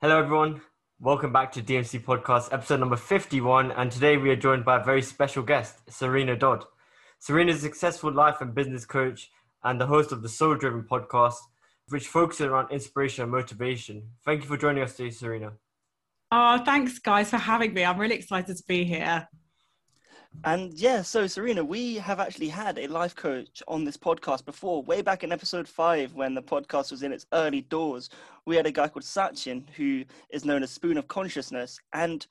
Hello, everyone. Welcome back to DMC Podcast, episode number 51. And today we are joined by a very special guest, Serena Dodd. Serena is a successful life and business coach and the host of the Soul Driven podcast, which focuses around inspiration and motivation. Thank you for joining us today, Serena. Oh, thanks, guys, for having me. I'm really excited to be here. And yeah, so Serena, we have actually had a life coach on this podcast before, way back in episode five when the podcast was in its early doors. We had a guy called Sachin who is known as Spoon of Consciousness. And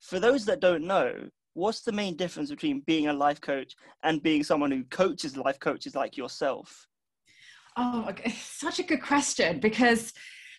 for those that don't know, what's the main difference between being a life coach and being someone who coaches life coaches like yourself? Oh, such a good question because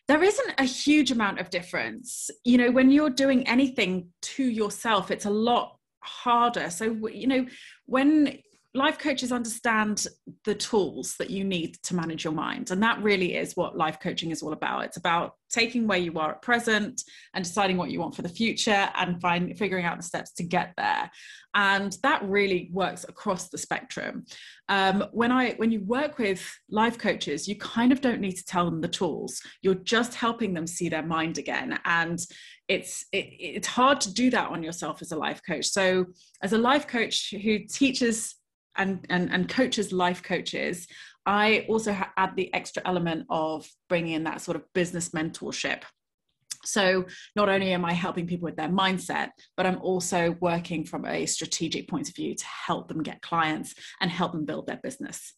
there isn't a huge amount of difference. You know, when you're doing anything to yourself, it's a lot harder. So, you know, when life coaches understand the tools that you need to manage your mind and that really is what life coaching is all about. It's about taking where you are at present and deciding what you want for the future and find figuring out the steps to get there. And that really works across the spectrum. Um, when i when you work with life coaches you kind of don't need to tell them the tools. You're just helping them see their mind again. And it's it, it's hard to do that on yourself as a life coach so as a life coach who teaches and, and, and coaches, life coaches, I also ha- add the extra element of bringing in that sort of business mentorship. So not only am I helping people with their mindset, but I'm also working from a strategic point of view to help them get clients and help them build their business.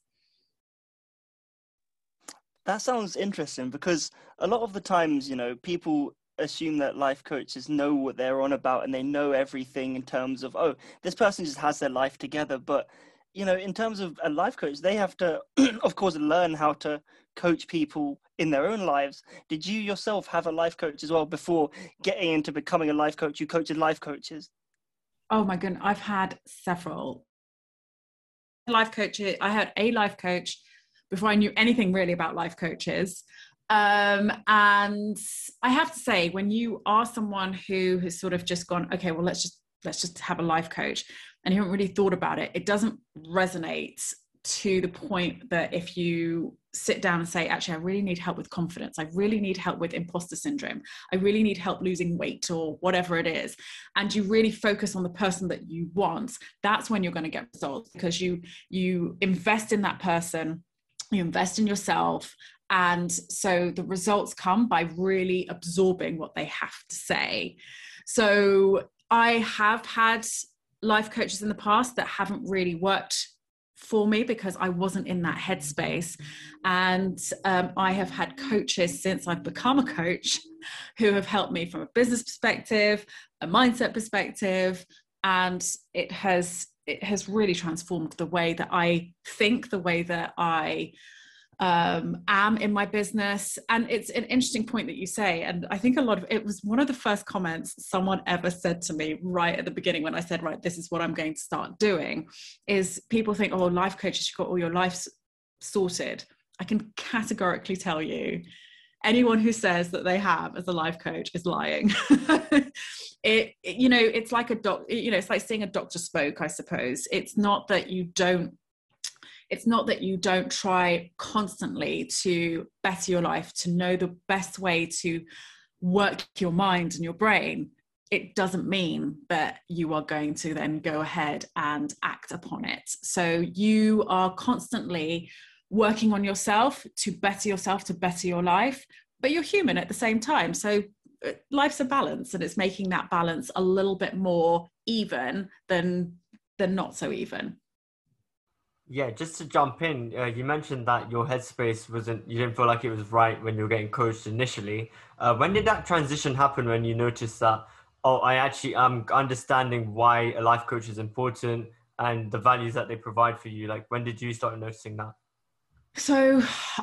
That sounds interesting because a lot of the times, you know, people assume that life coaches know what they're on about and they know everything in terms of, oh, this person just has their life together. But you know, in terms of a life coach, they have to, of course, learn how to coach people in their own lives. Did you yourself have a life coach as well before getting into becoming a life coach? You coached life coaches. Oh my goodness, I've had several life coaches. I had a life coach before I knew anything really about life coaches. Um, and I have to say, when you are someone who has sort of just gone, okay, well, let's just let's just have a life coach and you haven't really thought about it, it doesn't resonate to the point that if you sit down and say, actually, I really need help with confidence. I really need help with imposter syndrome. I really need help losing weight or whatever it is. And you really focus on the person that you want, that's when you're going to get results because you you invest in that person, you invest in yourself. And so the results come by really absorbing what they have to say. So I have had life coaches in the past that haven't really worked for me because I wasn't in that headspace. And um, I have had coaches since I've become a coach who have helped me from a business perspective, a mindset perspective, and it has it has really transformed the way that I think, the way that I um, am in my business. And it's an interesting point that you say. And I think a lot of it was one of the first comments someone ever said to me right at the beginning when I said, right, this is what I'm going to start doing, is people think, oh, life coaches, you've got all your life sorted. I can categorically tell you anyone who says that they have as a life coach is lying it, it, you know it's like a doc you know it's like seeing a doctor spoke i suppose it's not that you don't it's not that you don't try constantly to better your life, to know the best way to work your mind and your brain. It doesn't mean that you are going to then go ahead and act upon it. So you are constantly working on yourself to better yourself, to better your life, but you're human at the same time. So uh, life's a balance and it's making that balance a little bit more even than than not so even yeah, just to jump in, uh, you mentioned that your headspace wasn't, you didn't feel like it was right when you were getting coached initially. Uh, when did that transition happen when you noticed that, oh, I actually am understanding why a life coach is important and the values that they provide for you? Like, when did you start noticing that? So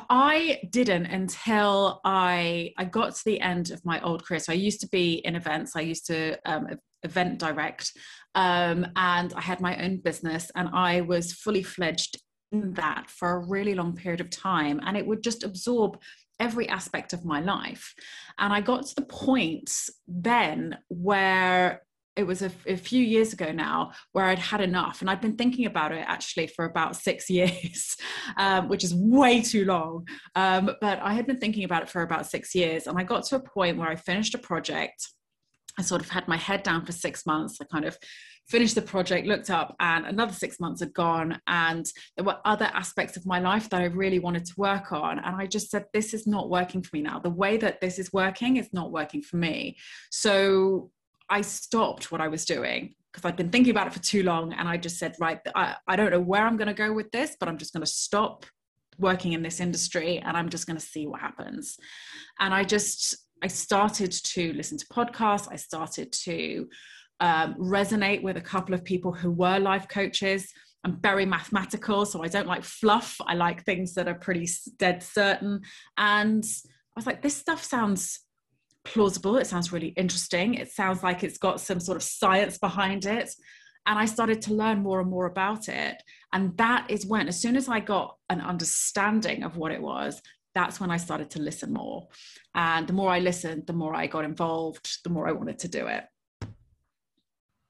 I didn't until I I got to the end of my old career. So I used to be in events. I used to um, event direct, um, and I had my own business, and I was fully fledged in that for a really long period of time, and it would just absorb every aspect of my life. And I got to the point then where it was a, a, few years ago now where I'd had enough. And I'd been thinking about it actually for about six years, um, which is way too long. Um, but I had been thinking about it for about six years. And I got to a point where I finished a project. I sort of had my head down for six months. I kind of finished the project, looked up, and another six months had gone. And there were other aspects of my life that I really wanted to work on. And I just said, this is not working for me now. The way that this is working is not working for me. So I stopped what I was doing because I'd been thinking about it for too long. And I just said, right, I, I don't know where I'm going to go with this, but I'm just going to stop working in this industry and I'm just going to see what happens. And I just, I started to listen to podcasts. I started to um, resonate with a couple of people who were life coaches. I'm very mathematical, so I don't like fluff. I like things that are pretty dead certain. And I was like, this stuff sounds plausible. It sounds really interesting. It sounds like it's got some sort of science behind it. And I started to learn more and more about it. And that is when, as soon as I got an understanding of what it was, that's when I started to listen more. And the more I listened, the more I got involved, the more I wanted to do it.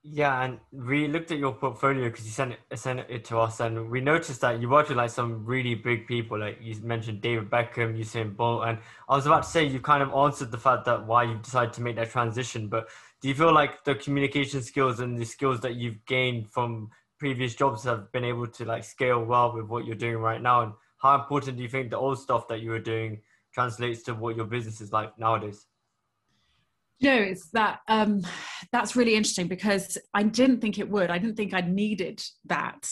Yeah, and we looked at your portfolio because you sent it, sent it to us, and we noticed that you worked with like some really big people. Like you mentioned David Beckham, Usain Bolt, and I was about to say you kind of answered the fact that why you decided to make that transition. But do you feel like the communication skills and the skills that you've gained from previous jobs have been able to like scale well with what you're doing right now? And how important do you think the old stuff that you were doing translates to what your business is like nowadays? you know it's that um that's really interesting because i didn't think it would i didn't think i needed that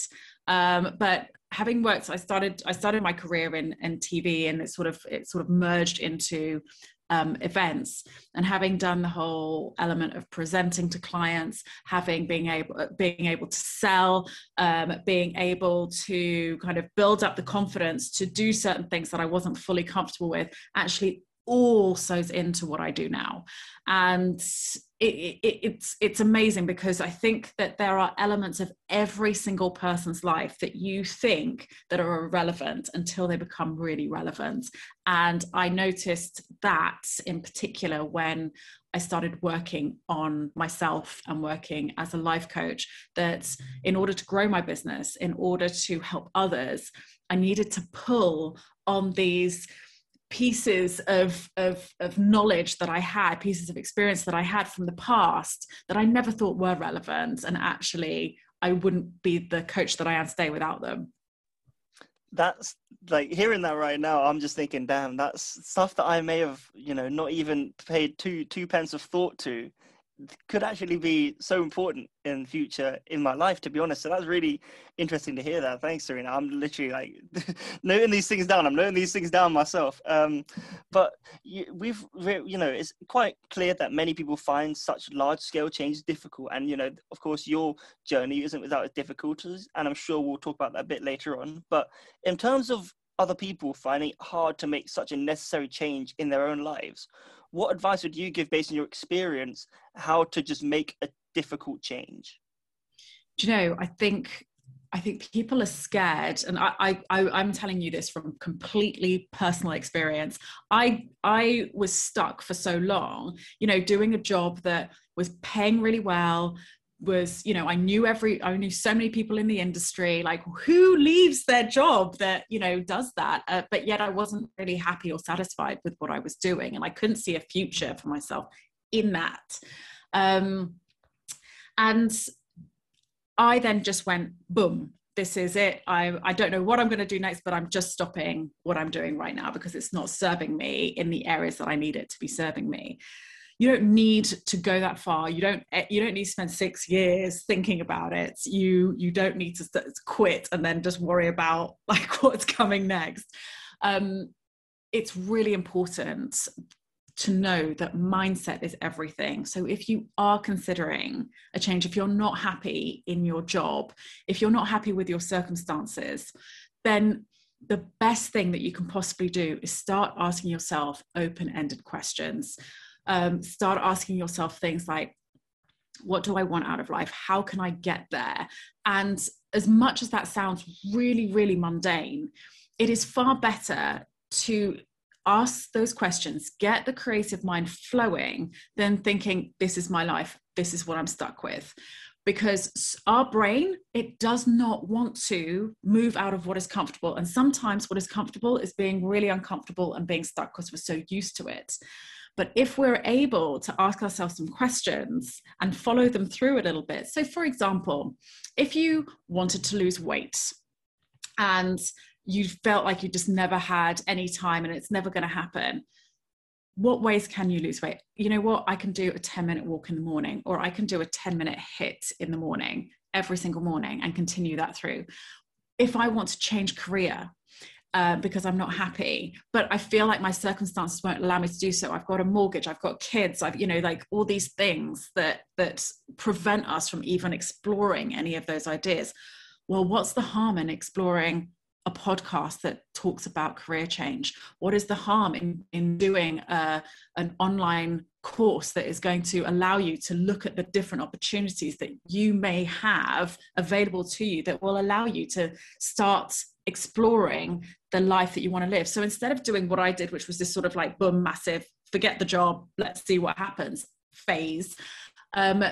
um but having worked i started i started my career in in tv and it sort of it sort of merged into um, events. And having done the whole element of presenting to clients having being able being able to sell um, being able to kind of build up the confidence to do certain things that i wasn't fully comfortable with actually all sews into what I do now. And it, it, it's it's amazing because I think that there are elements of every single person's life that you think that are irrelevant until they become really relevant. And I noticed that in particular when I started working on myself and working as a life coach. That in order to grow my business, in order to help others, I needed to pull on these pieces of, of, of knowledge that I had, pieces of experience that I had from the past that I never thought were relevant. And actually, I wouldn't be the coach that I am today without them. That's like hearing that right now. I'm just thinking, damn, that's stuff that I may have, you know, not even paid two two pence of thought to could actually be so important in future in my life to be honest. So that's really interesting to hear that. Thanks serena. I'm literally like noting these things down. I'm noting these things down myself. Um, but you, we've you know it's quite clear that many people find such large scale changes difficult. And you know of course your journey isn't without its difficulties and i'm sure we'll talk about that a bit later on. But in terms of other people finding it hard to make such a necessary change in their own lives what advice would you give based on your experience how to just make a difficult change do you know i think I think people are scared, and I, I, I'm telling you this from completely personal experience. I, I was stuck for so long, you know, doing a job that was paying really well, was you know i knew every i knew so many people in the industry like who leaves their job that you know does that? Uh, but yet i wasn't really happy or satisfied with what i was doing and i couldn't see a future for myself in that. Um, and i then just went boom this is it. I i don't know what i'm going to do next but i'm just stopping what i'm doing right now because it's not serving me in the areas that i need it to be serving me you don't need to go that far. You don't eh, you don't need to spend six years thinking about it. You you don't need to quit and then just worry about like what's coming next. Um, it's really important to know that mindset is everything. So, if you are considering a change, if you're not happy in your job, if you're not happy with your circumstances, then the best thing that you can possibly do is start asking yourself open ended questions um, start asking yourself things like what do I want out of life? How can I get there? And as much as that sounds really, really mundane, it is far better to ask those questions, get the creative mind flowing, then thinking, this is my life, this is what I'm stuck with. Because our brain, it does not want to move out of what is comfortable. And sometimes what is comfortable is being really uncomfortable and being stuck because we're so used to it. But if we're able to ask ourselves some questions and follow them through a little bit. So, for example, if you wanted to lose weight and you felt like you just never had any time and it's never going to happen, what ways can you lose weight? You know what? I can do a 10 minute walk in the morning, or I can do a 10 minute hit in the morning every single morning and continue that through. If I want to change career, uh, because I'm not happy. But I feel like my circumstances won't allow me to do so. I've got a mortgage, I've got kids, I've, you know, like all these things that that prevent us from even exploring any of those ideas. Well, what's the harm in exploring a podcast that talks about career change? What is the harm in, in doing a, uh, an online course that is going to allow you to look at the different opportunities that you may have available to you that will allow you to start exploring the life that you want to live. So instead of doing what I did, which was this sort of like boom, massive, forget the job, let's see what happens phase, um,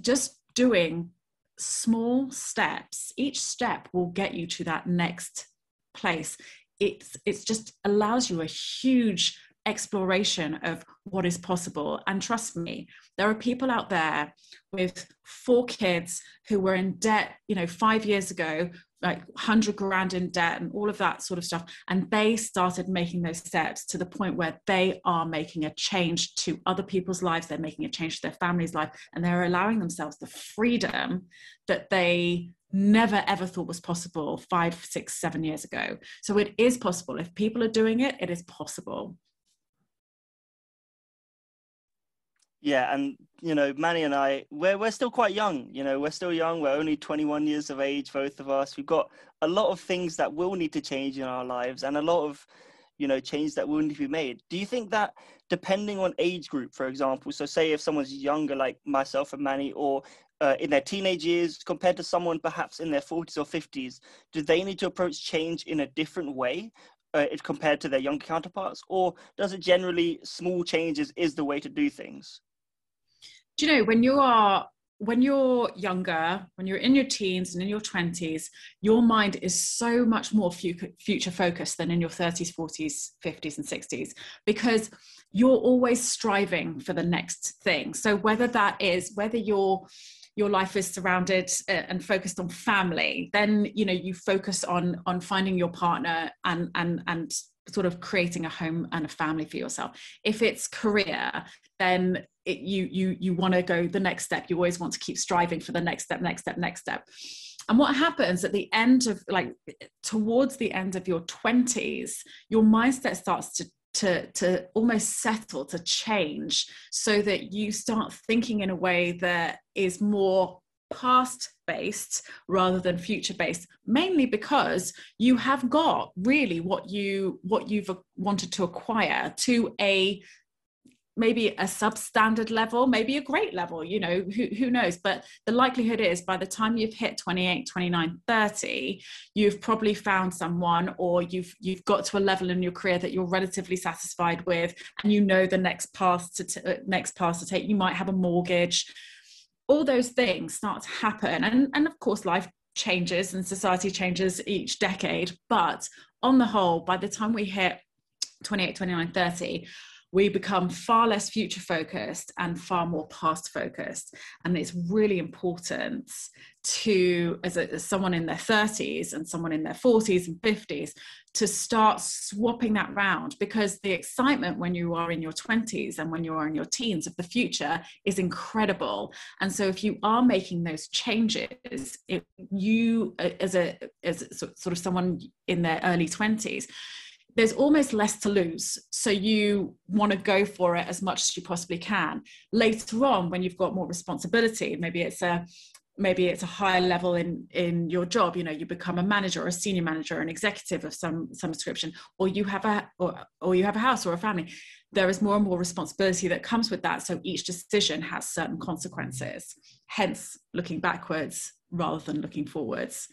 just doing small steps. Each step will get you to that next place. It's it's just allows you a huge exploration of what is possible. And trust me, there are people out there with four kids who were in debt, you know, five years ago, like 100 grand in debt and all of that sort of stuff. And they started making those steps to the point where they are making a change to other people's lives. They're making a change to their family's life and they're allowing themselves the freedom that they never ever thought was possible five, six, seven years ago. So it is possible. If people are doing it, it is possible. Yeah and you know manny and i we're, we're still quite young you know we're still young we're only 21 years of age both of us. We've got a lot of things that will need to change in our lives and a lot of you know change that will need to be made. Do you think that depending on age group for example so say if someone's younger like myself and manny or uh, in their teenage years compared to someone perhaps in their 40s or 50s do they need to approach change in a different way uh, compared to their younger counterparts? Or does it generally small changes is the way to do things do you know when you are when you're younger, when you're in your teens and in your 20s, your mind is so much more future focused than in your 30s, 40s, 50s, and 60s because you're always striving for the next thing. So whether that is whether your your life is surrounded uh, and focused on family, then you know you focus on on finding your partner and and and sort of creating a home and a family for yourself. If it's career, then it, you you you want to go the next step. You always want to keep striving for the next step next step next step. And what happens at the end of like towards the end of your 20s your mindset starts to to to almost settle to change so that you start thinking in a way that is more past based rather than future based mainly because you have got really what you what you've wanted to acquire to a maybe a substandard level maybe a great level you know who, who knows? But the likelihood is by the time you've hit 28 29 30 you've probably found someone or you've you've got to a level in your career that you're relatively satisfied with and you know the next path to t- uh, next path to take. You might have a mortgage. All those things start to happen and and of course life changes and society changes each decade. But on the whole by the time we hit 28 29 30 we become far less future focused and far more past focused. And it's really important to, as, a, as someone in their 30s and someone in their 40s and 50s, to start swapping that round because the excitement when you are in your 20s and when you are in your teens of the future is incredible. And so if you are making those changes, it, you uh, as a as sort of someone in their early 20s, there's almost less to lose. So you want to go for it as much as you possibly can. Later on, when you've got more responsibility, maybe it's a maybe it's a higher level in in your job you know you become a manager or a senior manager or an executive of some some description or you have a or, or you have a house or a family there is more and more responsibility that comes with that so each decision has certain consequences hence looking backwards rather than looking forwards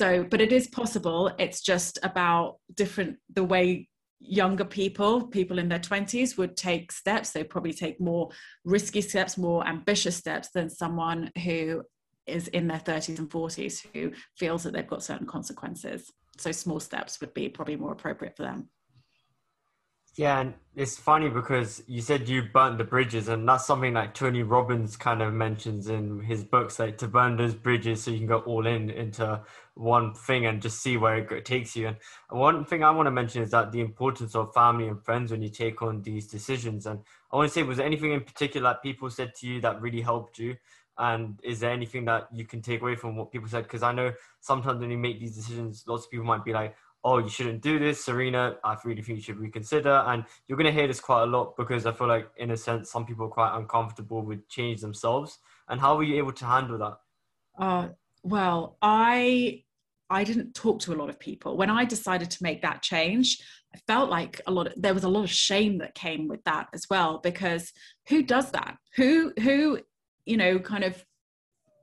so but it is possible it's just about different the way younger people, people in their 20s, would take steps. They probably take more risky steps, more ambitious steps than someone who is in their 30s and 40s who feels that they've got certain consequences. So small steps would be probably more appropriate for them. Yeah, and it's funny because you said you burnt the bridges, and that's something like Tony Robbins kind of mentions in his books, like to burn those bridges so you can go all in into one thing and just see where it takes you. And one thing I want to mention is that the importance of family and friends when you take on these decisions. And I want to say, was there anything in particular that people said to you that really helped you? And is there anything that you can take away from what people said? Because I know sometimes when you make these decisions, lots of people might be like, oh, you shouldn't do this, Serena. I really think you should reconsider. And you're going to hear this quite a lot because I feel like, in a sense, some people are quite uncomfortable with change themselves. And how were you able to handle that? Uh, well, I I didn't talk to a lot of people. When I decided to make that change, I felt like a lot of, there was a lot of shame that came with that as well because who does that? Who who you know kind of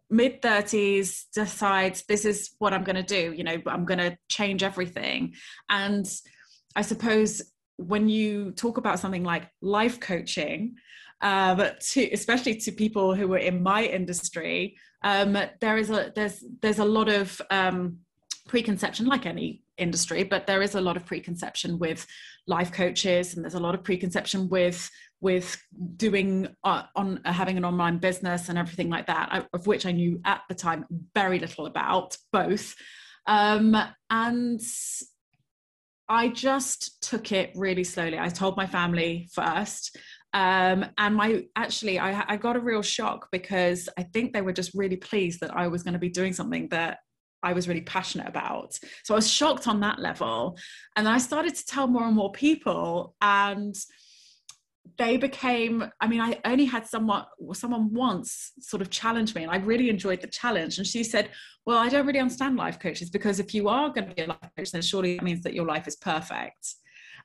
mid 30s decides this is what I'm going to do, you know, I'm going to change everything. And I suppose when you talk about something like life coaching, um, to especially to people who are in my industry, um, there is a there's there's a lot of um, preconception, like any industry, but there is a lot of preconception with life coaches, and there's a lot of preconception with with doing uh, on uh, having an online business and everything like that, I, of which I knew at the time very little about both, um, and I just took it really slowly. I told my family first. Um, and my actually I, I got a real shock because I think they were just really pleased that I was going to be doing something that I was really passionate about. So I was shocked on that level. And then I started to tell more and more people and they became i mean i only had someone someone once sort of challenged me and i really enjoyed the challenge and she said well i don't really understand life coaches because if you are going to be a life coach then surely that means that your life is perfect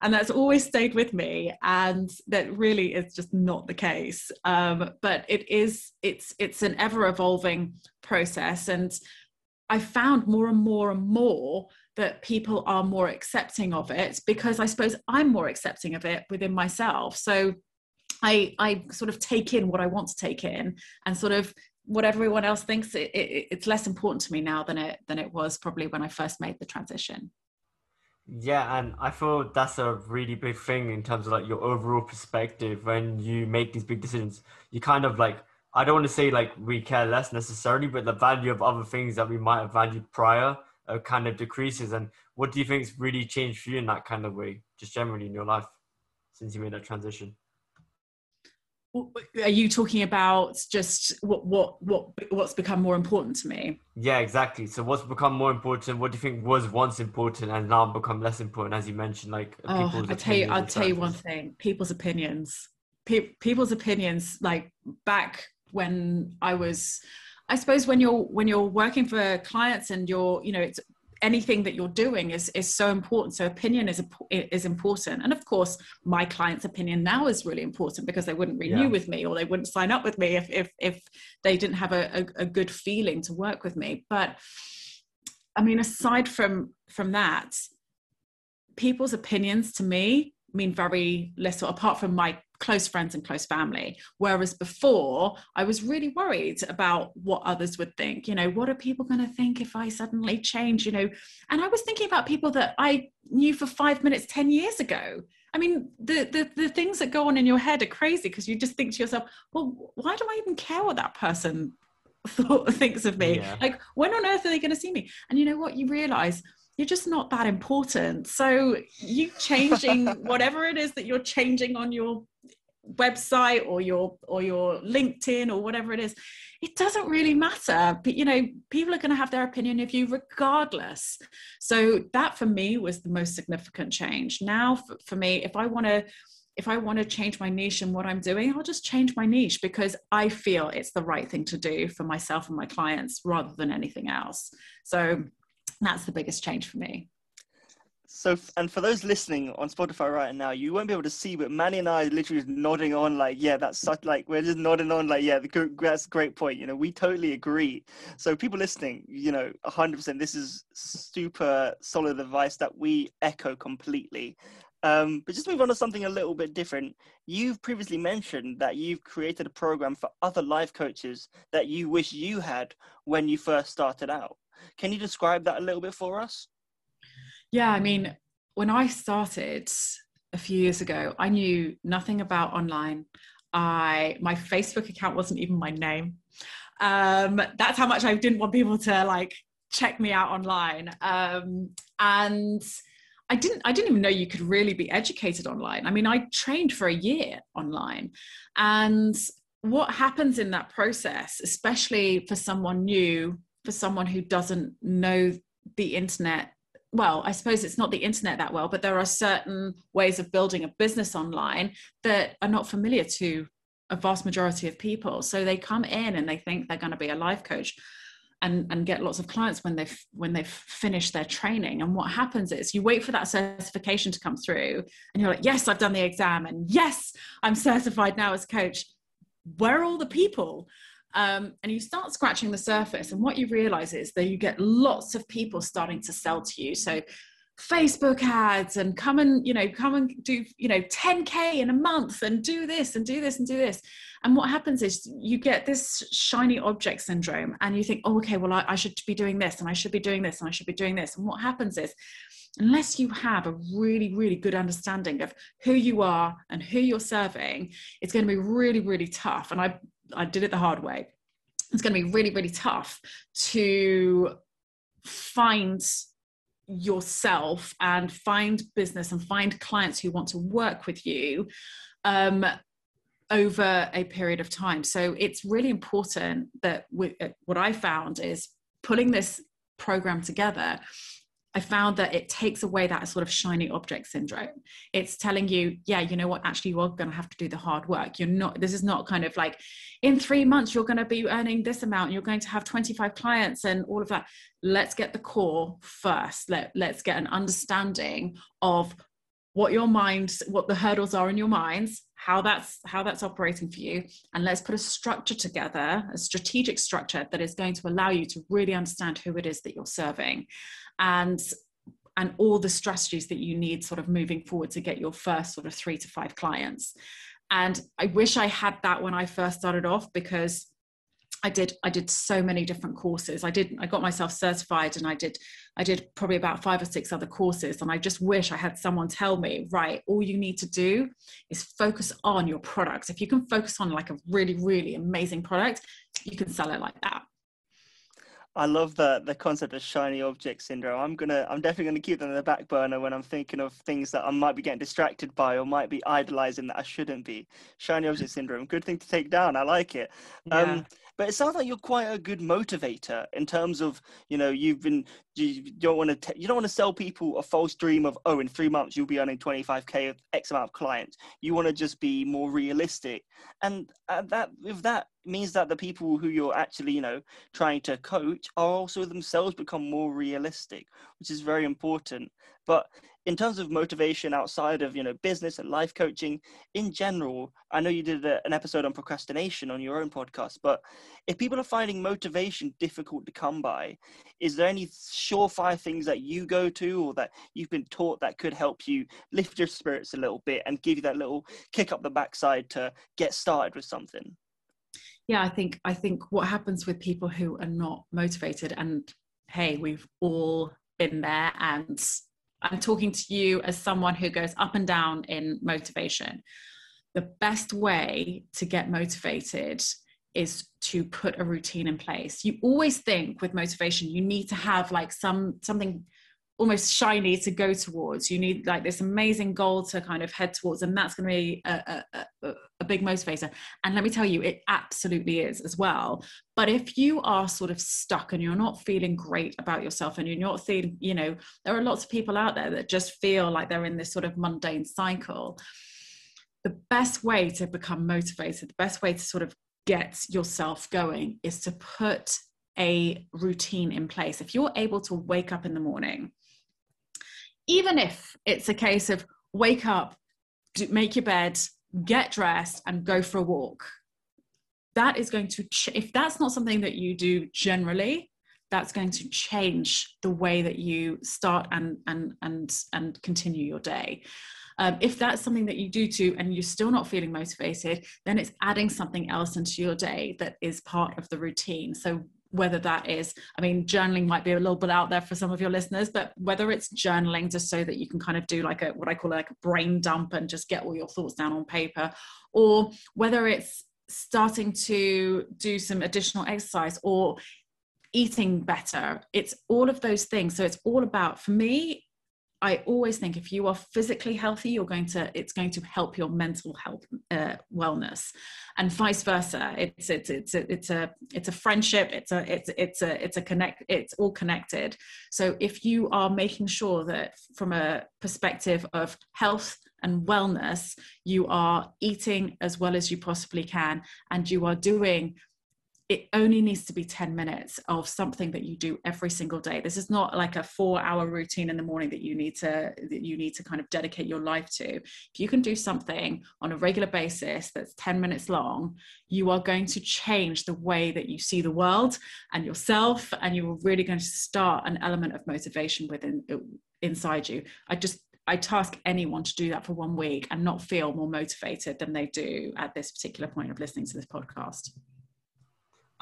and that's always stayed with me and that really is just not the case um, but it is it's it's an ever evolving process and I found more and more and more that people are more accepting of it because I suppose I'm more accepting of it within myself. So I I sort of take in what I want to take in and sort of what everyone else thinks it, it, it's less important to me now than it than it was probably when I first made the transition. Yeah, and I feel that's a really big thing in terms of like your overall perspective when you make these big decisions. You kind of like I don't want to say like we care less necessarily, but the value of other things that we might have valued prior uh, kind of decreases. And what do you think's really changed for you in that kind of way, just generally in your life since you made that transition? Are you talking about just what what what what's become more important to me? Yeah, exactly. So what's become more important? What do you think was once important and now become less important, as you mentioned? Like oh, I tell you, I'll tell you one thing: people's opinions. Pe- people's opinions, like back when I was I suppose when you're when you're working for clients and you're you know it's anything that you're doing is is so important. So opinion is is important. And of course my client's opinion now is really important because they wouldn't renew yeah. with me or they wouldn't sign up with me if if if they didn't have a, a, a good feeling to work with me. But i mean aside from from that people's opinions to me mean very little apart from my close friends and close family. Whereas before, I was really worried about what others would think. You know, what are people going to think if I suddenly change? You know, and I was thinking about people that I knew for five minutes 10 years ago. I mean, the, the, the things that go on in your head are crazy because you just think to yourself, well, why do I even care what that person thought, thinks of me? Yeah. Like, when on earth are they going to see me? And you know what? You realize you're just not that important. So you changing whatever it is that you're changing on your website or your or your linkedin or whatever it is it doesn't really matter. But you know people are going to have their opinion of you regardless. So that for me was the most significant change. Now for, for me if i want to if i want to change my niche and what i'm doing i'll just change my niche because i feel it's the right thing to do for myself and my clients rather than anything else. So that's the biggest change for me so, and for those listening on Spotify right now, you won't be able to see, but Manny and I literally nodding on, like, yeah, that's such, like, we're just nodding on, like, yeah, that's great point. You know, we totally agree. So, people listening, you know, 100%, this is super solid advice that we echo completely. Um, but just move on to something a little bit different. You've previously mentioned that you've created a program for other life coaches that you wish you had when you first started out. Can you describe that a little bit for us? Yeah, I mean, when I started a few years ago, I knew nothing about online. I my Facebook account wasn't even my name. Um, that's how much I didn't want people to like check me out online. Um, and I didn't I didn't even know you could really be educated online. I mean, I trained for a year online. And what happens in that process, especially for someone new, for someone who doesn't know the internet well, I suppose it's not the internet that well, but there are certain ways of building a business online that are not familiar to a vast majority of people. So they come in and they think they're going to be a life coach and, and get lots of clients when they've when they've finished their training. And what happens is you wait for that certification to come through and you're like, yes, I've done the exam and yes, I'm certified now as coach. Where are all the people? Um, and you start scratching the surface and what you realize is that you get lots of people starting to sell to you so facebook ads and come and you know come and do you know 10k in a month and do this and do this and do this and what happens is you get this shiny object syndrome and you think oh okay well I, I should be doing this and i should be doing this and i should be doing this and what happens is unless you have a really, really good understanding of who you are and who you're serving, it's going to be really, really tough. And I I did it the hard way. It's going to be really, really tough to find yourself and find business and find clients who want to work with you um, over a period of time. So it's really important that we, uh, what I found is pulling this program together I found that it takes away that sort of shiny object syndrome. It's telling you, yeah, you know what, actually, you are going to have to do the hard work. You're not, this is not kind of like in three months, you're going to be earning this amount, you're going to have 25 clients and all of that. Let's get the core first. Let, let's get an understanding of what your mind, what the hurdles are in your minds, how that's how that's operating for you and let's put a structure together a strategic structure that is going to allow you to really understand who it is that you're serving and and all the strategies that you need sort of moving forward to get your first sort of three to five clients and i wish i had that when i first started off because I did I did so many different courses. I did I got myself certified and I did I did probably about five or six other courses and I just wish I had someone tell me, right, all you need to do is focus on your product. If you can focus on like a really really amazing product, you can sell it like that. I love the the concept of shiny object syndrome. I'm gonna I'm definitely gonna keep that in the back burner when I'm thinking of things that I might be getting distracted by or might be idolizing that I shouldn't be. Shiny object syndrome, good thing to take down. I like it. Yeah. Um, but it sounds like you're quite a good motivator in terms of you know you've been you don't want to you don't want to sell people a false dream of oh in three months you'll be earning 25k of x amount of clients. You want to just be more realistic. And uh, that if that means that the people who you're actually you know trying to coach are also themselves become more realistic which is very important. But in terms of motivation outside of you know business and life coaching in general i know you did a, an episode on procrastination on your own podcast but if people are finding motivation difficult to come by is there any surefire things that you go to or that you've been taught that could help you lift your spirits a little bit and give you that little kick up the backside to get started with something? Yeah i think i think what happens with people who are not motivated and hey we've all been there and I'm talking to you as someone who goes up and down in motivation. The best way to get motivated is to put a routine in place. You always think with motivation, you need to have like some something almost shiny to go towards. You need like this amazing goal to kind of head towards, and that's going to be a, a, a, big motivator. And let me tell you, it absolutely is as well. But if you are sort of stuck and you're not feeling great about yourself, and you're not feeling, you know, there are lots of people out there that just feel like they're in this sort of mundane cycle. The best way to become motivated, the best way to sort of get yourself going is to put a routine in place. If you're able to wake up in the morning even if it's a case of wake up, make your bed, get dressed, and go for a walk. That is going to, ch- if that's not something that you do generally, that's going to change the way that you start and and and and continue your day. Um, if that's something that you do too and you're still not feeling motivated, then it's adding something else into your day that is part of the routine. So whether that is i mean journaling might be a little bit out there for some of your listeners but whether it's journaling just so that you can kind of do like a what i call like a brain dump and just get all your thoughts down on paper or whether it's starting to do some additional exercise or eating better. It's all of those things. So it's all about for me I always think if you are physically healthy, you're going to it's going to help your mental health uh, wellness, and vice versa. It's it's it's a, it's a it's a friendship. It's a it's it's a it's a connect. It's all connected. So if you are making sure that from a perspective of health and wellness, you are eating as well as you possibly can, and you are doing it only needs to be 10 minutes of something that you do every single day. This is not like a four hour routine in the morning that you need to that you need to kind of dedicate your life to. If you can do something on a regular basis that's 10 minutes long you are going to change the way that you see the world and yourself and you're really going to start an element of motivation within inside you. I just I task anyone to do that for one week and not feel more motivated than they do at this particular point of listening to this podcast.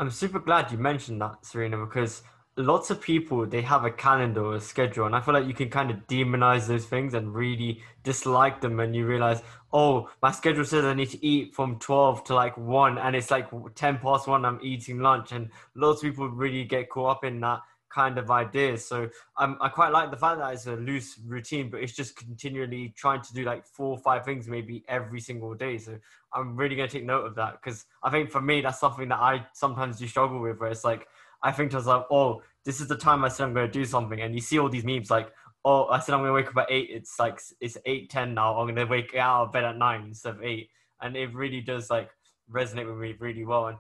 I'm super glad you mentioned that, Serena, because lots of people they have a calendar or a schedule, and I feel like you can kind of demonize those things and really dislike them. And you realize, oh, my schedule says I need to eat from twelve to like one, and it's like ten past one. I'm eating lunch, and lots of people really get caught up in that kind of ideas. So um, I quite like the fact that it's a loose routine, but it's just continually trying to do like four or five things maybe every single day. So I'm really going to take note of that because I think for me, that's something that I sometimes do struggle with where it's like, I think to myself, oh, this is the time I said I'm going to do something. And you see all these memes like, oh, I said I'm going to wake up at eight. It's like, it's 8.10 now. I'm going to wake out of bed at nine instead of eight. And it really does like resonate with me really well. And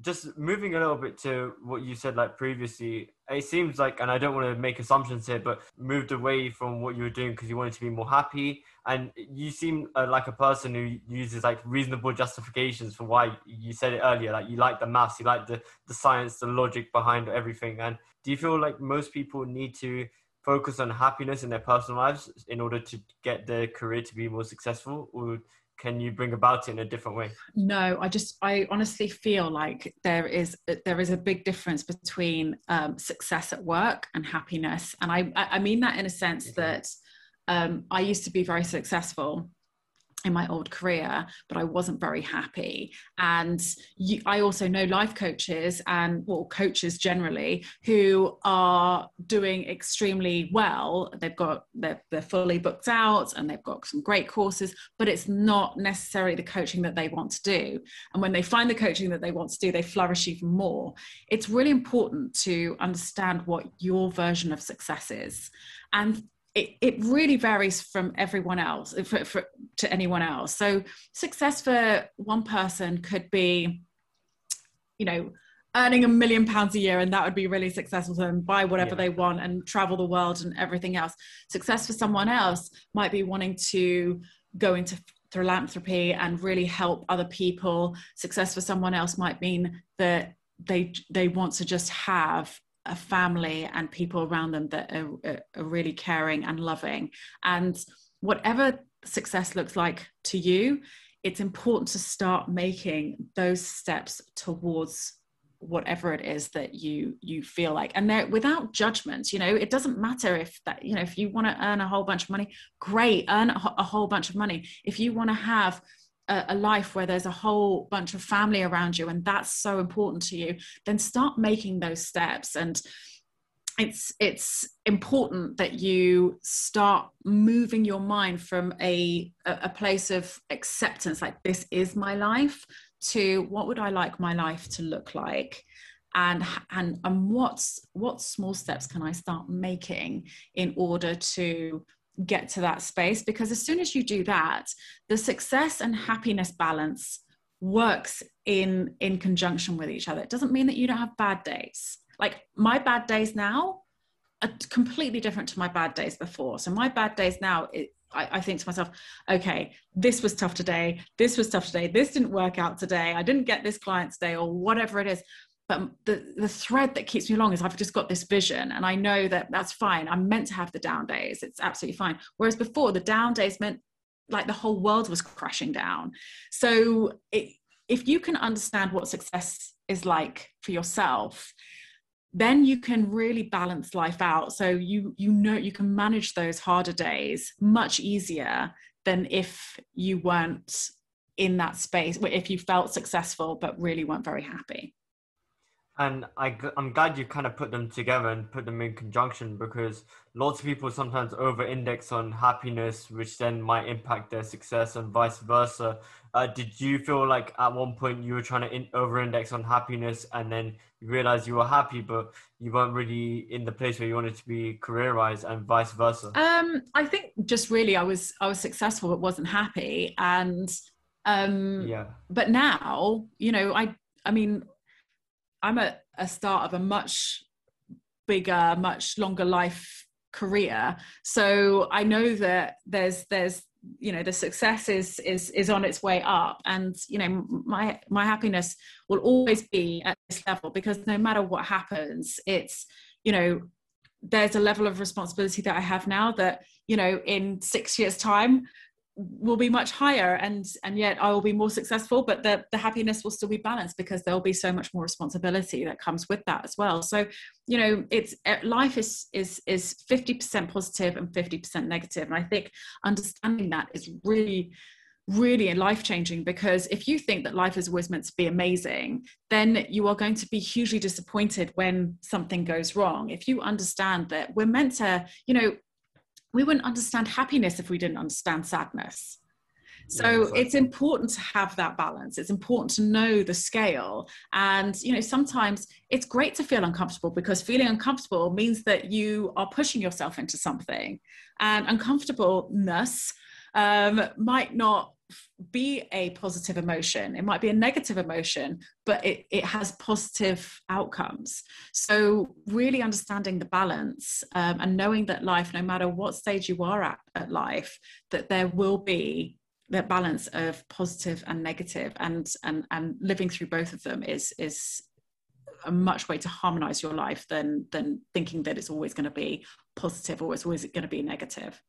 just moving a little bit to what you said like previously it seems like and i don't want to make assumptions here but moved away from what you were doing because you wanted to be more happy. And you seem uh, like a person who uses like reasonable justifications for why you said it earlier like you like the maths you like the the science the logic behind everything. And do you feel like most people need to focus on happiness in their personal lives in order to get their career to be more successful or can you bring about it in a different way? No i just i honestly feel like there is there is a big difference between um, success at work and happiness. And i i mean that in a sense that um, i used to be very successful in my old career, but I wasn't very happy. And you, I also know life coaches and well, coaches generally who are doing extremely well. They've got they're, they're fully booked out and they've got some great courses, but it's not necessarily the coaching that they want to do. And when they find the coaching that they want to do, they flourish even more. It's really important to understand what your version of success is. And it, it really varies from everyone else for, for, to anyone else. So success for one person could be you know earning a million pounds a year and that would be really successful to them buy whatever yeah. they want and travel the world and everything else. Success for someone else might be wanting to go into philanthropy and really help other people. Success for someone else might mean that they they want to just have a family and people around them that are, are really caring and loving. And whatever success looks like to you, it's important to start making those steps towards whatever it is that you you feel like and there without judgment you know it doesn't matter if that you know if you want to earn a whole bunch of money great earn a, a whole bunch of money if you want to have a, a life where there's a whole bunch of family around you and that's so important to you then start making those steps. And it's it's important that you start moving your mind from a a place of acceptance like this is my life to what would i like my life to look like? And and and what's what small steps can i start making in order to get to that space because as soon as you do that the success and happiness balance works in in conjunction with each other. It doesn't mean that you don't have bad days. Like my bad days now are completely different to my bad days before. So my bad days now it, I, I think to myself okay this was tough today. This was tough today. This didn't work out today. I didn't get this client today or whatever it is but the, the thread that keeps me along is I've just got this vision and I know that that's fine. I'm meant to have the down days. It's absolutely fine. Whereas before, the down days meant like the whole world was crashing down so it, if you can understand what success is like for yourself then you can really balance life out so you you know you can manage those harder days much easier than if you weren't in that space if you felt successful but really weren't very happy and I, i'm glad you kind of put them together and put them in conjunction because lots of people sometimes over index on happiness which then might impact their success and vice versa. Uh, did you feel like at one point you were trying to in- over index on happiness and then you realized you were happy but you weren't really in the place where you wanted to be career wise and vice versa? Um i think just really i was i was successful but wasn't happy and um yeah. but now you know i i mean i'm at a start of a much bigger much longer life career. So i know that there's there's you know the success is is is on its way up. And you know my my happiness will always be at this level because no matter what happens it's you know there's a level of responsibility that i have now that you know in 6 years time will be much higher and and yet i will be more successful but the the happiness will still be balanced because there'll be so much more responsibility that comes with that as well. So you know it's eh, life is is is 50% positive and 50% negative. And i think understanding that is really really life changing because if you think that life is always meant to be amazing then you are going to be hugely disappointed when something goes wrong. If you understand that we're meant to you know we wouldn't understand happiness if we didn't understand sadness. So yeah, exactly. it's important to have that balance. It's important to know the scale. And, you know, sometimes it's great to feel uncomfortable because feeling uncomfortable means that you are pushing yourself into something. And uncomfortableness um, might not be a positive emotion. It might be a negative emotion but it, it has positive outcomes. So really understanding the balance um, and knowing that life no matter what stage you are at at life that there will be that balance of positive and negative and and and living through both of them is is a much way to harmonize your life than than thinking that it's always going to be positive or it's always going to be negative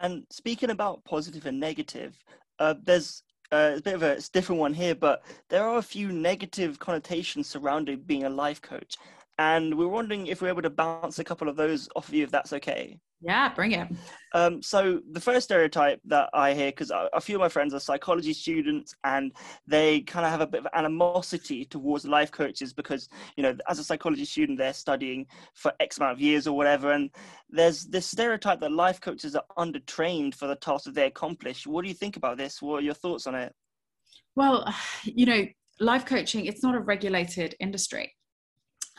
and speaking about positive and negative, uh, there's uh, a bit of a different one here, but there are a few negative connotations surrounding being a life coach. And we're wondering if we're able to bounce a couple of those off of you, if that's okay. Yeah, bring it. Um, so the first stereotype that I hear, because a few of my friends are psychology students, and they kind of have a bit of animosity towards life coaches because you know, as a psychology student, they're studying for X amount of years or whatever, and there's this stereotype that life coaches are undertrained for the tasks that they accomplish. What do you think about this? What are your thoughts on it? Well, you know, life coaching it's not a regulated industry,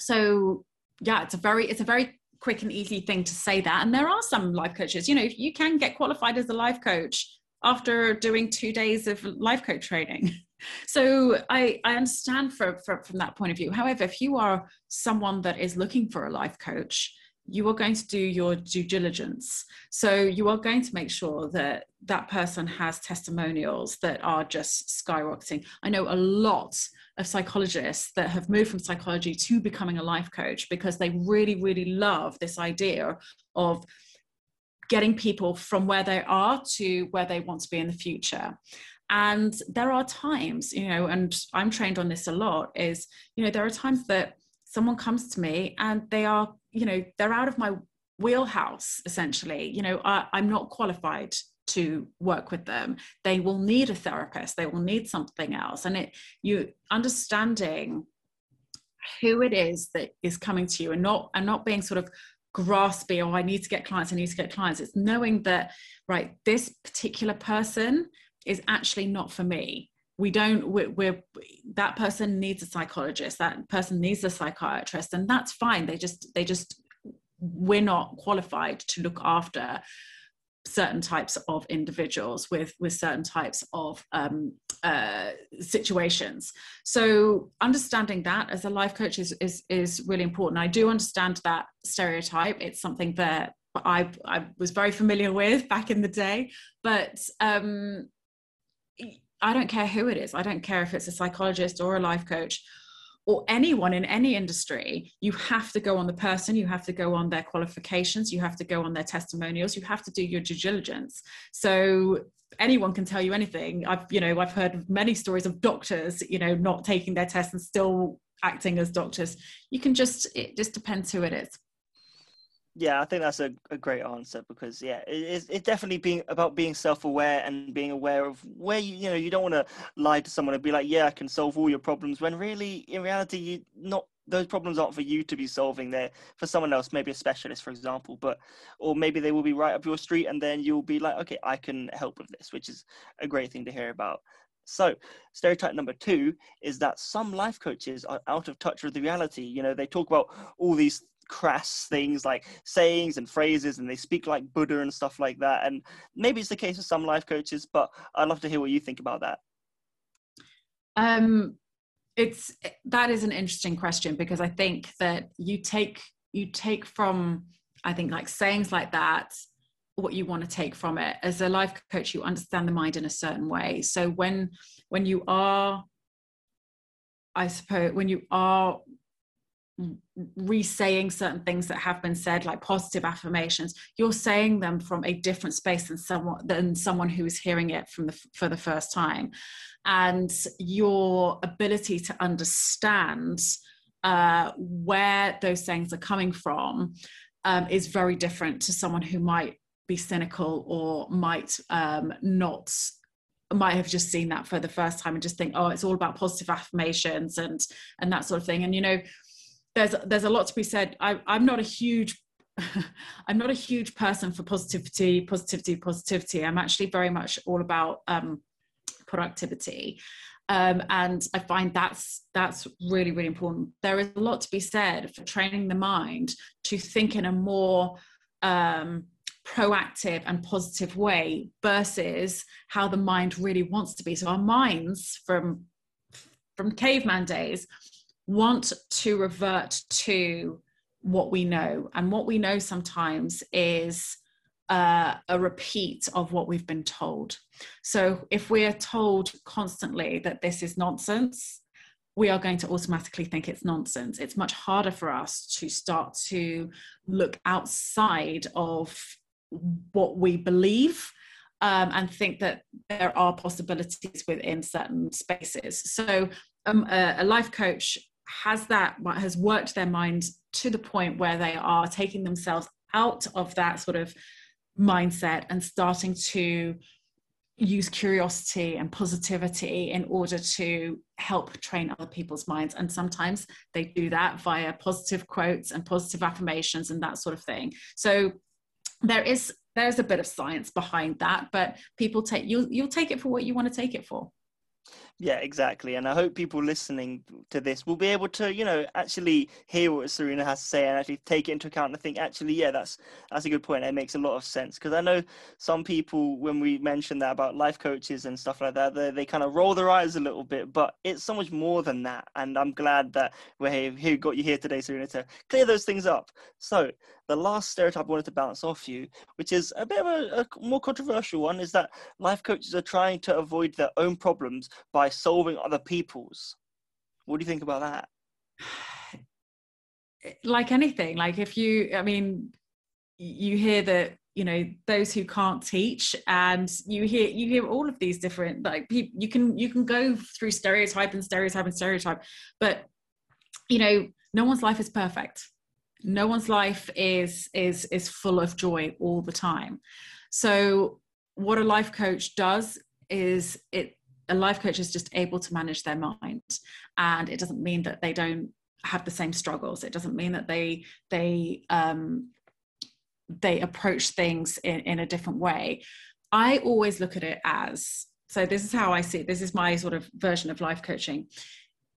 so yeah, it's a very it's a very quick and easy thing to say that. And there are some life coaches, you know, you can get qualified as a life coach after doing two days of life coach training. So I, I understand for, for, from that point of view. However, if you are someone that is looking for a life coach, you are going to do your due diligence. So you are going to make sure that that person has testimonials that are just skyrocketing. I know a lot of psychologists that have moved from psychology to becoming a life coach because they really, really love this idea of getting people from where they are to where they want to be in the future. And there are times you know and i'm trained on this a lot is you know there are times that someone comes to me and they are you know they're out of my wheelhouse essentially. You know I, i'm not qualified to work with them. They will need a therapist. They will need something else. And it you understanding who it is that is coming to you and not and not being sort of graspy oh i need to get clients i need to get clients. It's knowing that right this particular person is actually not for me. We don't we're, we're, that person needs a psychologist. That person needs a psychiatrist. And that's fine. They just they just we're not qualified to look after certain types of individuals with with certain types of um, uh, situations. So understanding that as a life coach is, is is really important. I do understand that stereotype. It's something that i i was very familiar with back in the day but um I don't care who it is. I don't care if it's a psychologist or a life coach or anyone in any industry, you have to go on the person, you have to go on their qualifications, you have to go on their testimonials, you have to do your due diligence. So anyone can tell you anything. I've, you know, I've heard many stories of doctors, you know, not taking their tests and still acting as doctors. You can just, it just depends who it is. Yeah, I think that's a, a great answer because yeah, it, it's, it's definitely being about being self-aware and being aware of where you you know you don't want to lie to someone and be like, yeah, I can solve all your problems when really in reality you not those problems aren't for you to be solving they're for someone else maybe a specialist for example but or maybe they will be right up your street and then you'll be like okay i can help with this which is a great thing to hear about. So stereotype number two is that some life coaches are out of touch with the reality. You know they talk about all these crass things like sayings and phrases and they speak like buddha and stuff like that. And maybe it's the case with some life coaches but i'd love to hear what you think about that. Um it's that is an interesting question because i think that you take you take from i think like sayings like that what you want to take from it. As a life coach you understand the mind in a certain way. So when when you are i suppose when you are re-saying certain things that have been said like positive affirmations. You're saying them from a different space than someone than someone who is hearing it from the for the first time. And your ability to understand uh, where those things are coming from um, is very different to someone who might be cynical or might um, not might have just seen that for the first time and just think oh it's all about positive affirmations and and that sort of thing. And you know there's there's a lot to be said. I, I'm not a huge I'm not a huge person for positivity, positivity, positivity. I'm actually very much all about um, productivity. Um, and I find that's that's really really important. There is a lot to be said for training the mind to think in a more um, proactive and positive way versus how the mind really wants to be. So our minds from from caveman days want to revert to what we know. And what we know sometimes is uh, a repeat of what we've been told. So if we are told constantly that this is nonsense, we are going to automatically think it's nonsense. It's much harder for us to start to look outside of what we believe um, and think that there are possibilities within certain spaces. So, um, a, a, life coach has that has worked their mind to the point where they are taking themselves out of that sort of mindset and starting to use curiosity and positivity in order to help train other people's minds. And sometimes they do that via positive quotes and positive affirmations and that sort of thing. So there is there's a bit of science behind that but people take you'll you'll take it for what you want to take it for yeah, exactly. And I hope people listening to this will be able to, you know, actually hear what Serena has to say and actually take it into account and think, actually, yeah, that's that's a good point. It makes a lot of sense because I know some people when we mention that about life coaches and stuff like that, they, they kind of roll their eyes a little bit, but it's so much more than that. And I'm glad that we're here, got you here today, Serena, to clear those things up. So the last stereotype I wanted to bounce off you, which is a bit of a, a, more controversial one, is that life coaches are trying to avoid their own problems by solving other people's. What do you think about that? Like anything, like if you, I mean, you hear that you know those who can't teach and you hear you hear all of these different like people you can you can go through stereotype and stereotype and stereotype but you know no one's life is perfect no one's life is is is full of joy all the time so what a life coach does is it a life coach is just able to manage their mind. And it doesn't mean that they don't have the same struggles. It doesn't mean that they they um they approach things in, in a different way. I always look at it as so this is how i see it. This is my sort of version of life coaching.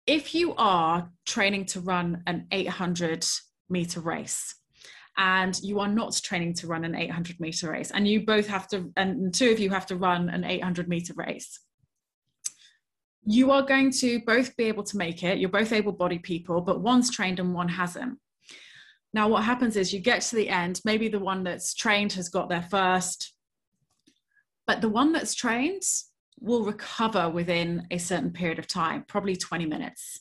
If you are training to run an 800 meter race and you are not training to run an 800 meter race and you both have to and two of you have to run an 800 meter race you are going to both be able to make it. You're both able-bodied people but one's trained and one hasn't. Now what happens is you get to the end. Maybe the one that's trained has got there first but the one that's trained will recover within a certain period of time probably 20 minutes.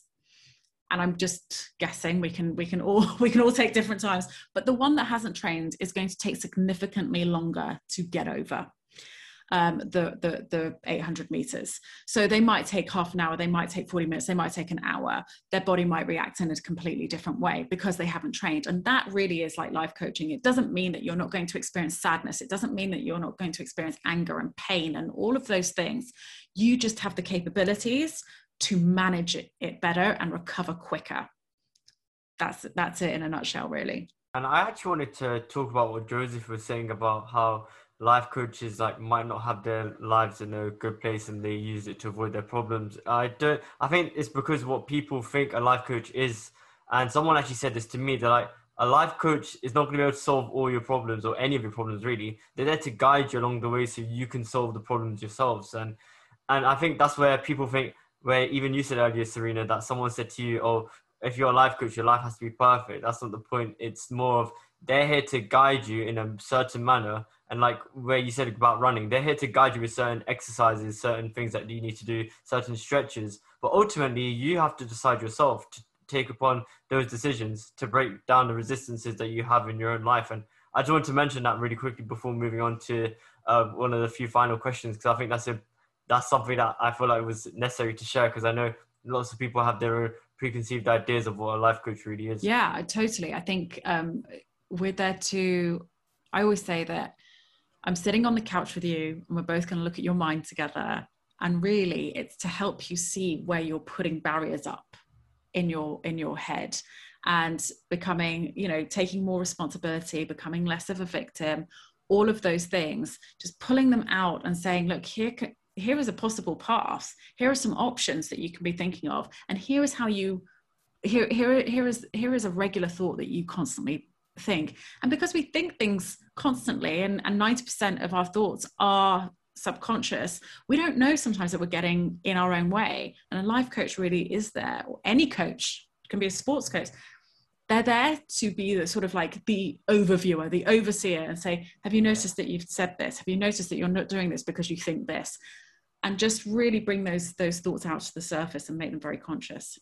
And I'm just guessing we can we can all we can all take different times but the one that hasn't trained is going to take significantly longer to get over um, the, the, the 800 meters. So they might take half an hour, they might take 40 minutes, they might take an hour. Their body might react in a completely different way because they haven't trained. And that really is like life coaching. It doesn't mean that you're not going to experience sadness. It doesn't mean that you're not going to experience anger and pain and all of those things. You just have the capabilities to manage it, better and recover quicker. That's that's it in a nutshell, really. And I actually wanted to talk about what Joseph was saying about how life coaches like might not have their lives in a good place and they use it to avoid their problems. I don't. I think it's because what people think a life coach is, and someone actually said this to me. They're like, a life coach is not going to be able to solve all your problems or any of your problems really. They're there to guide you along the way so you can solve the problems yourselves. And and I think that's where people think. Where even you said earlier, Serena, that someone said to you, "Oh, if you're a life coach, your life has to be perfect." That's not the point. It's more of they're here to guide you in a certain manner and like where you said about running they're here to guide you with certain exercises certain things that you need to do certain stretches. But ultimately you have to decide yourself to take upon those decisions to break down the resistances that you have in your own life. And i just want to mention that really quickly before moving on to uh, one of the few final questions because i think that's a that's something that i feel like was necessary to share because i know lots of people have their own preconceived ideas of what a life coach really is. Yeah totally. I think um, we're there to i always say that I'm sitting on the couch with you and we're both going to look at your mind together. And really, it's to help you see where you're putting barriers up in your in your head and becoming you know taking more responsibility becoming less of a victim all of those things just pulling them out and saying look here here is a possible path here are some options that you can be thinking of and here is how you here here here is here is a regular thought that you constantly think. And because we think things constantly and, and 90% of our thoughts are subconscious, we don't know sometimes that we're getting in our own way. And a life coach really is there, or any coach can be a sports coach. They're there to be the sort of like the overviewer, the overseer, and say, Have you noticed that you've said this? Have you noticed that you're not doing this because you think this? And just really bring those those thoughts out to the surface and make them very conscious.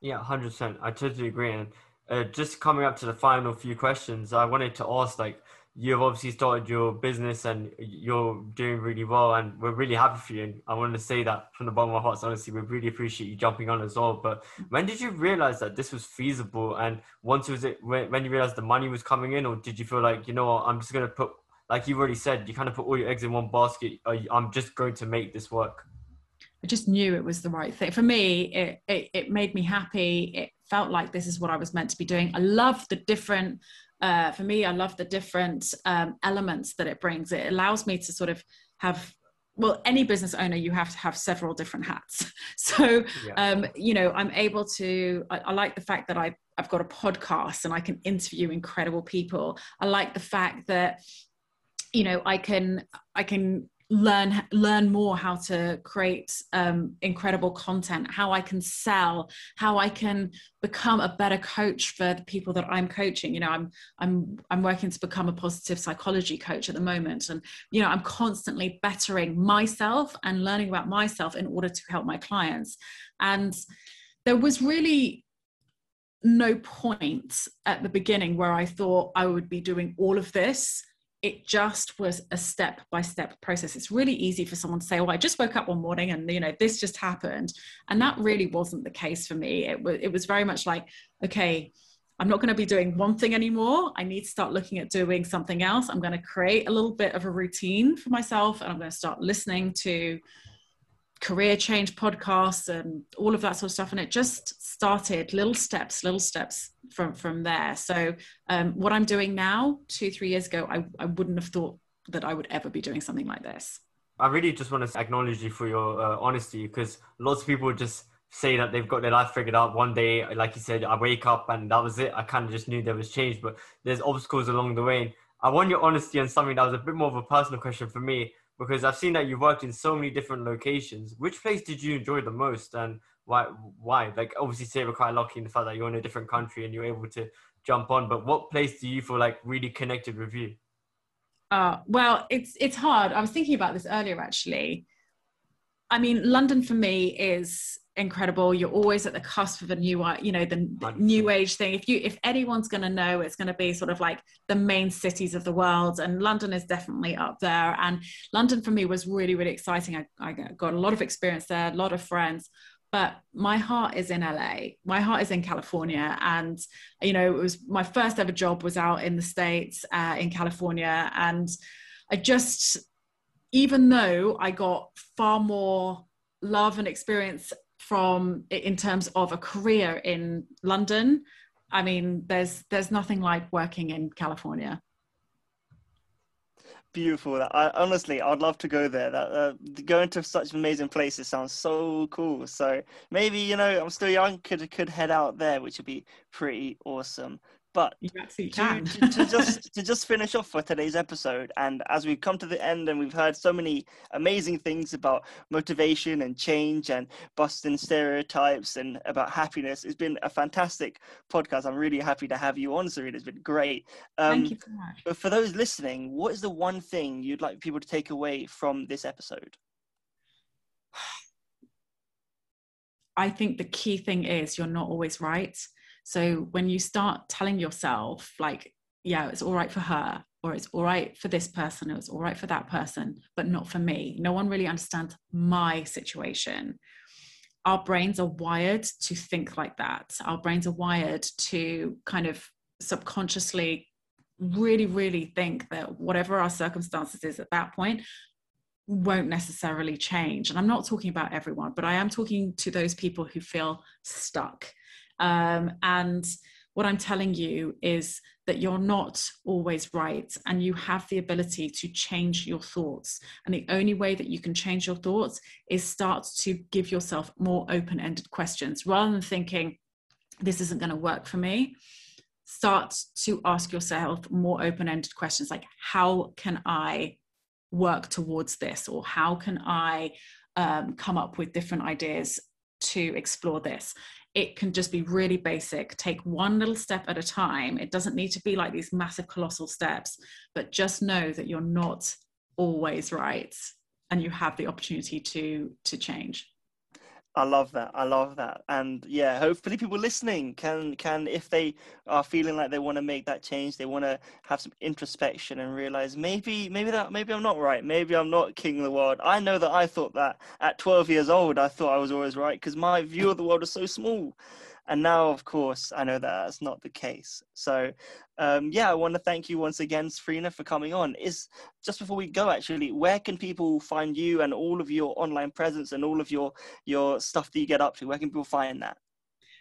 Yeah, hundred percent. I totally agree. And uh, just coming up to the final few questions, I wanted to ask like you've obviously started your business and you're doing really well and we're really happy for you. And i want to say that from the bottom of our hearts honestly we really appreciate you jumping on as well. But when did you realize that this was feasible? And once was it when you realized the money was coming in or did you feel like you know i'm just going to put like you already said you kind of put all your eggs in one basket. I'm just going to make this work I just knew it was the right thing. For me, it, it, it made me happy. It felt like this is what I was meant to be doing. I love the different, uh, for me, I love the different um, elements that it brings. It allows me to sort of have well any business owner you have to have several different hats so yeah. um, you know i'm able to I, I, like the fact that I, i've got a podcast and i can interview incredible people i like the fact that you know i can i can learn learn more how to create um, incredible content how i can sell how i can become a better coach for the people that i'm coaching. You know i'm i'm i'm working to become a positive psychology coach at the moment. And you know i'm constantly bettering myself and learning about myself in order to help my clients. And there was really no point at the beginning where i thought i would be doing all of this it just was a step by step process. It's really easy for someone to say well i just woke up one morning and you know this just happened. And that really wasn't the case for me. It was it was very much like okay i'm not going to be doing one thing anymore. I need to start looking at doing something else. I'm going to create a little bit of a routine for myself and i'm going to start listening to career change podcasts and all of that sort of stuff and it just started little steps little steps from from there. So um, what i'm doing now two three years ago I, I wouldn't have thought that i would ever be doing something like this. I really just want to acknowledge you for your uh, honesty because lots of people just say that they've got their life figured out one day. Like you said i wake up and that was it. I kind of just knew there was change but there's obstacles along the way. I want your honesty on something that was a bit more of a personal question for me because I've seen that you've worked in so many different locations. Which place did you enjoy the most, and why? Why? Like, obviously, say we're quite lucky in the fact that you're in a different country and you're able to jump on. But what place do you feel like really connected with you? Uh, well, it's it's hard. I was thinking about this earlier, actually. I mean, London for me is incredible. You're always at the cusp of a new you know the new age thing. If you if anyone's going to know it's going to be sort of like the main cities of the world and london is definitely up there. And london for me was really really exciting. I, I got a lot of experience there a lot of friends but my heart is in LA. My heart is in California, and you know, it was my first ever job was out in the states uh, in California, and I just, even though I got far more love and experience from in terms of a career in London, I mean, there's there's nothing like working in California. Beautiful. I, honestly, I'd love to go there. That uh, going to such amazing places sounds so cool. So maybe you know, I'm still young, could could head out there, which would be pretty awesome. But to, to, to just to just finish off for today's episode, and as we've come to the end, and we've heard so many amazing things about motivation and change, and busting stereotypes, and about happiness, it's been a fantastic podcast. I'm really happy to have you on, Serena. It's been great. Um, Thank you so much. But for those listening, what is the one thing you'd like people to take away from this episode? I think the key thing is you're not always right. So when you start telling yourself, like, yeah, it's all right for her, or it's all right for this person, or it's all right for that person, but not for me. No one really understands my situation. Our brains are wired to think like that. Our brains are wired to kind of subconsciously really, really think that whatever our circumstances is at that point, won't necessarily change. And I'm not talking about everyone, but I am talking to those people who feel stuck um, and what I'm telling you is that you're not always right and you have the ability to change your thoughts. And the only way that you can change your thoughts is start to give yourself more open ended questions rather than thinking, this isn't going to work for me. Start to ask yourself more open ended questions like, how can I work towards this? Or how can I um, come up with different ideas to explore this? It can just be really basic. Take one little step at a time. It doesn't need to be like these massive, colossal steps, but just know that you're not always right and you have the opportunity to to change. I love that. I love that. And yeah, hopefully people listening can can if they are feeling like they want to make that change, they want to have some introspection and realize maybe maybe that maybe I'm not right. Maybe I'm not king of the world. I know that I thought that at 12 years old I thought I was always right because my view of the world is so small. And now, of course, I know that that's not the case. So, um, yeah, I want to thank you once again, Serena, for coming on. Is just before we go, actually, where can people find you and all of your online presence and all of your your stuff that you get up to? Where can people find that?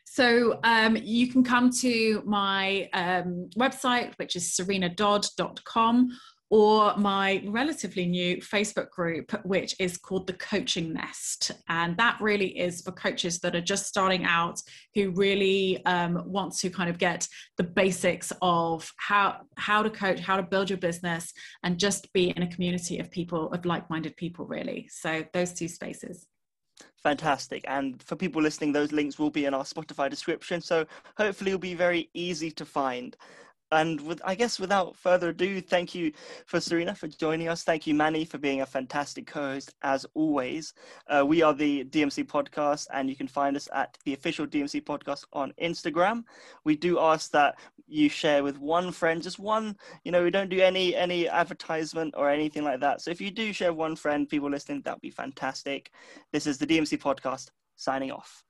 So um, you can come to my um, website, which is serenadodd.com, or my relatively new Facebook group, which is called the Coaching Nest. And that really is for coaches that are just starting out who really um, want to kind of get the basics of how, how to coach, how to build your business, and just be in a community of people, of like minded people, really. So those two spaces. Fantastic. And for people listening, those links will be in our Spotify description. So hopefully it'll be very easy to find and with I guess without further ado, thank you for Serena for joining us. Thank you, Manny, for being a fantastic co-host as always. Uh, we are the DMC Podcast, and you can find us at the official DMC Podcast on Instagram. We do ask that you share with one friend, just one. You know, we don't do any any advertisement or anything like that. So if you do share one friend, people listening, that would be fantastic. This is the DMC Podcast signing off.